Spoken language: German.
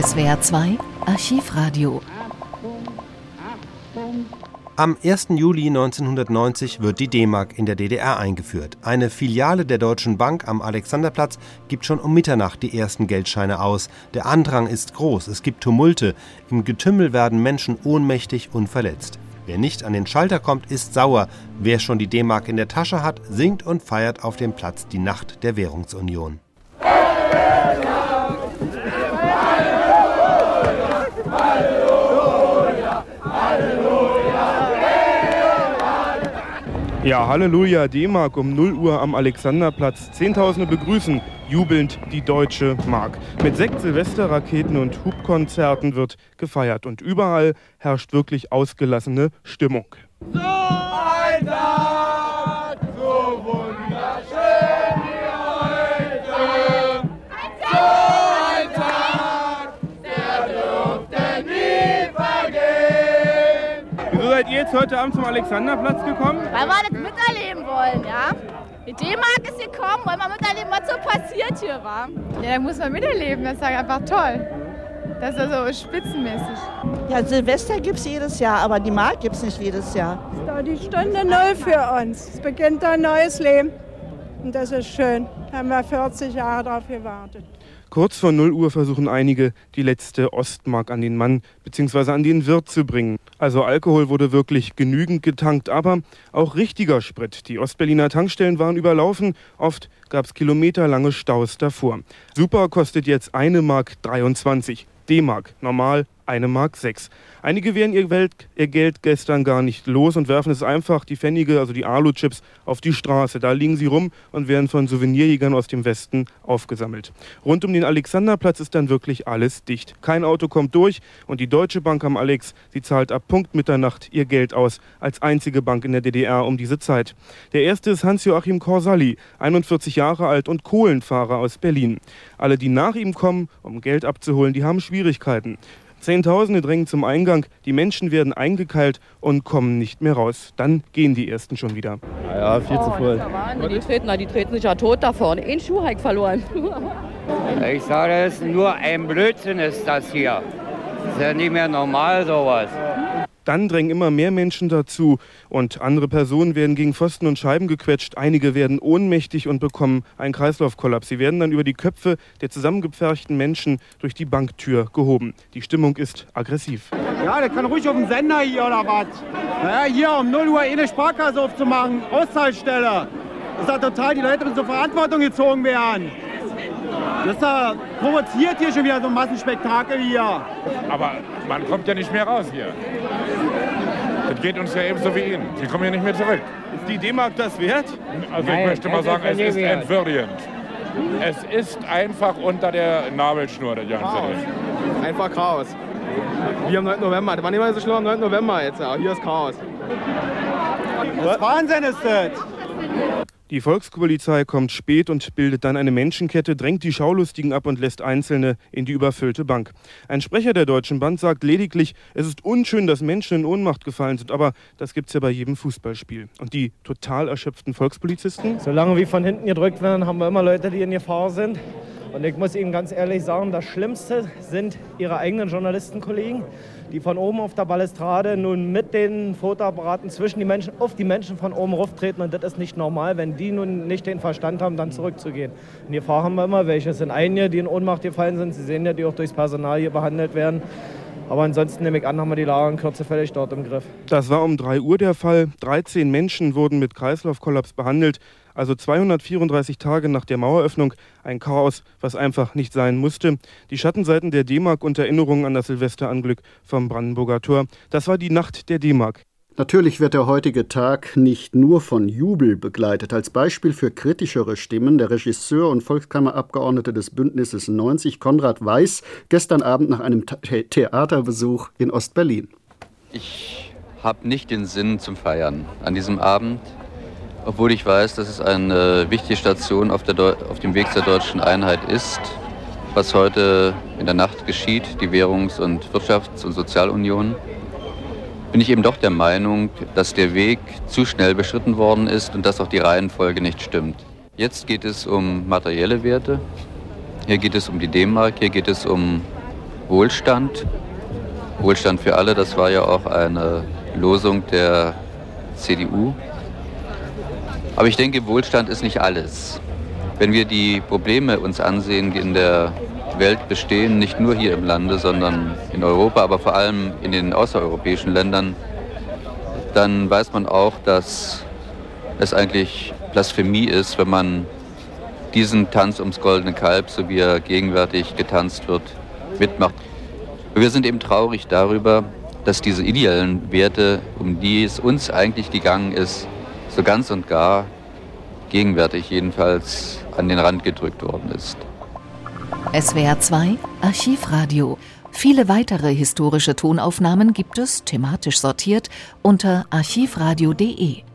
SWR 2 Archivradio. Am 1. Juli 1990 wird die D-Mark in der DDR eingeführt. Eine Filiale der Deutschen Bank am Alexanderplatz gibt schon um Mitternacht die ersten Geldscheine aus. Der Andrang ist groß, es gibt Tumulte. Im Getümmel werden Menschen ohnmächtig und verletzt. Wer nicht an den Schalter kommt, ist sauer. Wer schon die D-Mark in der Tasche hat, singt und feiert auf dem Platz die Nacht der Währungsunion. Ja, Halleluja, D-Mark um 0 Uhr am Alexanderplatz. Zehntausende begrüßen jubelnd die deutsche Mark. Mit sechs Silvesterraketen und Hubkonzerten wird gefeiert und überall herrscht wirklich ausgelassene Stimmung. So jetzt heute Abend zum Alexanderplatz gekommen? Weil wir das miterleben wollen, ja. Die D-Mark ist gekommen, wollen wir miterleben, was so passiert hier war. Ja, da muss man miterleben, das ist einfach toll. Das ist also spitzenmäßig. Ja, Silvester gibt es jedes Jahr, aber die Mark gibt es nicht jedes Jahr. Da die Stunde Null für uns. Es beginnt ein neues Leben. Und das ist schön. Haben wir 40 Jahre darauf gewartet. Kurz vor 0 Uhr versuchen einige, die letzte Ostmark an den Mann bzw. an den Wirt zu bringen. Also Alkohol wurde wirklich genügend getankt, aber auch richtiger Sprit. Die Ostberliner Tankstellen waren überlaufen, oft gab es kilometerlange Staus davor. Super kostet jetzt eine Mark 23, D-Mark normal eine Mark 6. Einige werden ihr, Welt, ihr, Geld gestern gar nicht los und werfen es einfach, die Pfennige, also die Alu-Chips, auf die Straße. Da liegen sie rum und werden von Souvenirjägern aus dem Westen aufgesammelt. Rund um den Alexanderplatz ist dann wirklich alles dicht. Kein Auto kommt durch und die Deutsche Bank am Alex, sie zahlt ab Punkt Mitternacht ihr Geld aus, als einzige Bank in der DDR um diese Zeit. Der erste ist Hans-Joachim Korsali, 41 Jahre alt und Kohlenfahrer aus Berlin. Alle, die nach ihm kommen, um Geld abzuholen, die haben Schwierigkeiten. Zehntausende drängen zum Eingang, die Menschen werden eingekeilt und kommen nicht mehr raus. Dann gehen die ersten schon wieder. Ja, viel zu voll. Die treten, die treten sich ja tot da vorne. Ein Schuh hat verloren. Ich sage es, nur ein Blödsinn ist das hier. Das ist ja nicht mehr normal sowas. Dann drängen immer mehr Menschen dazu und andere Personen werden gegen Pfosten und Scheiben gequetscht. Einige werden ohnmächtig und bekommen einen Kreislaufkollaps. Sie werden dann über die Köpfe der zusammengepferchten Menschen durch die Banktür gehoben. Die Stimmung ist aggressiv. Ja, der kann ruhig auf dem Sender hier oder was. Naja, hier um 0 Uhr eine Sparkasse aufzumachen, Auszahlstelle. Das ist ja total, die Leute müssen zur Verantwortung gezogen werden. Das ist ja provoziert hier schon wieder so ein Massenspektakel hier. Aber man kommt ja nicht mehr raus hier. Das geht uns ja ebenso wie Ihnen. Sie kommen ja nicht mehr zurück. Ist die D-Mark das wert? Also ich möchte mal sagen, es ist entwürdigend. Es ist einfach unter der Nabelschnur, der ganze Ding. Einfach Chaos. Wie am 9. November. Das war nicht mal so schlimm am 9. November jetzt. Hier ist Chaos. Was Wahnsinn ist das? Die Volkspolizei kommt spät und bildet dann eine Menschenkette, drängt die Schaulustigen ab und lässt Einzelne in die überfüllte Bank. Ein Sprecher der Deutschen Bank sagt lediglich, es ist unschön, dass Menschen in Ohnmacht gefallen sind, aber das gibt es ja bei jedem Fußballspiel. Und die total erschöpften Volkspolizisten? Solange wir von hinten gedrückt werden, haben wir immer Leute, die in Gefahr sind. Und ich muss Ihnen ganz ehrlich sagen, das Schlimmste sind Ihre eigenen Journalistenkollegen, die von oben auf der Balustrade nun mit den Fotoapparaten zwischen die Menschen, auf die Menschen von oben rauftreten. Und das ist nicht normal, wenn die nun nicht den Verstand haben, dann zurückzugehen. In Gefahr haben wir immer welche. Es sind einige, die in Ohnmacht gefallen sind. Sie sehen ja, die auch durchs Personal hier behandelt werden. Aber ansonsten nehme ich an, haben wir die Lage in Kürze völlig dort im Griff. Das war um 3 Uhr der Fall. 13 Menschen wurden mit Kreislaufkollaps behandelt. Also 234 Tage nach der Maueröffnung ein Chaos, was einfach nicht sein musste. Die Schattenseiten der D-Mark und Erinnerungen an das Silvesteranglück vom Brandenburger Tor. Das war die Nacht der D-Mark. Natürlich wird der heutige Tag nicht nur von Jubel begleitet. Als Beispiel für kritischere Stimmen der Regisseur und Volkskammerabgeordnete des Bündnisses 90, Konrad Weiß, gestern Abend nach einem The Theaterbesuch in Ostberlin. Ich habe nicht den Sinn zum Feiern an diesem Abend, obwohl ich weiß, dass es eine wichtige Station auf, auf dem Weg zur deutschen Einheit ist, was heute in der Nacht geschieht, die Währungs- und Wirtschafts- und Sozialunion bin ich eben doch der Meinung, dass der Weg zu schnell beschritten worden ist und dass auch die Reihenfolge nicht stimmt. Jetzt geht es um materielle Werte, hier geht es um die D-Mark, hier geht es um Wohlstand. Wohlstand für alle, das war ja auch eine Losung der CDU. Aber ich denke, Wohlstand ist nicht alles. Wenn wir die Probleme uns ansehen, die in der Welt bestehen, nicht nur hier im Lande, sondern in Europa, aber vor allem in den außereuropäischen Ländern, dann weiß man auch, dass es eigentlich Blasphemie ist, wenn man diesen Tanz ums goldene Kalb, so wie er gegenwärtig getanzt wird, mitmacht. Wir sind eben traurig darüber, dass diese ideellen Werte, um die es uns eigentlich gegangen ist, so ganz und gar gegenwärtig jedenfalls an den Rand gedrückt worden ist. SWR 2 Archivradio. Viele weitere historische Tonaufnahmen gibt es, thematisch sortiert, unter archivradio.de.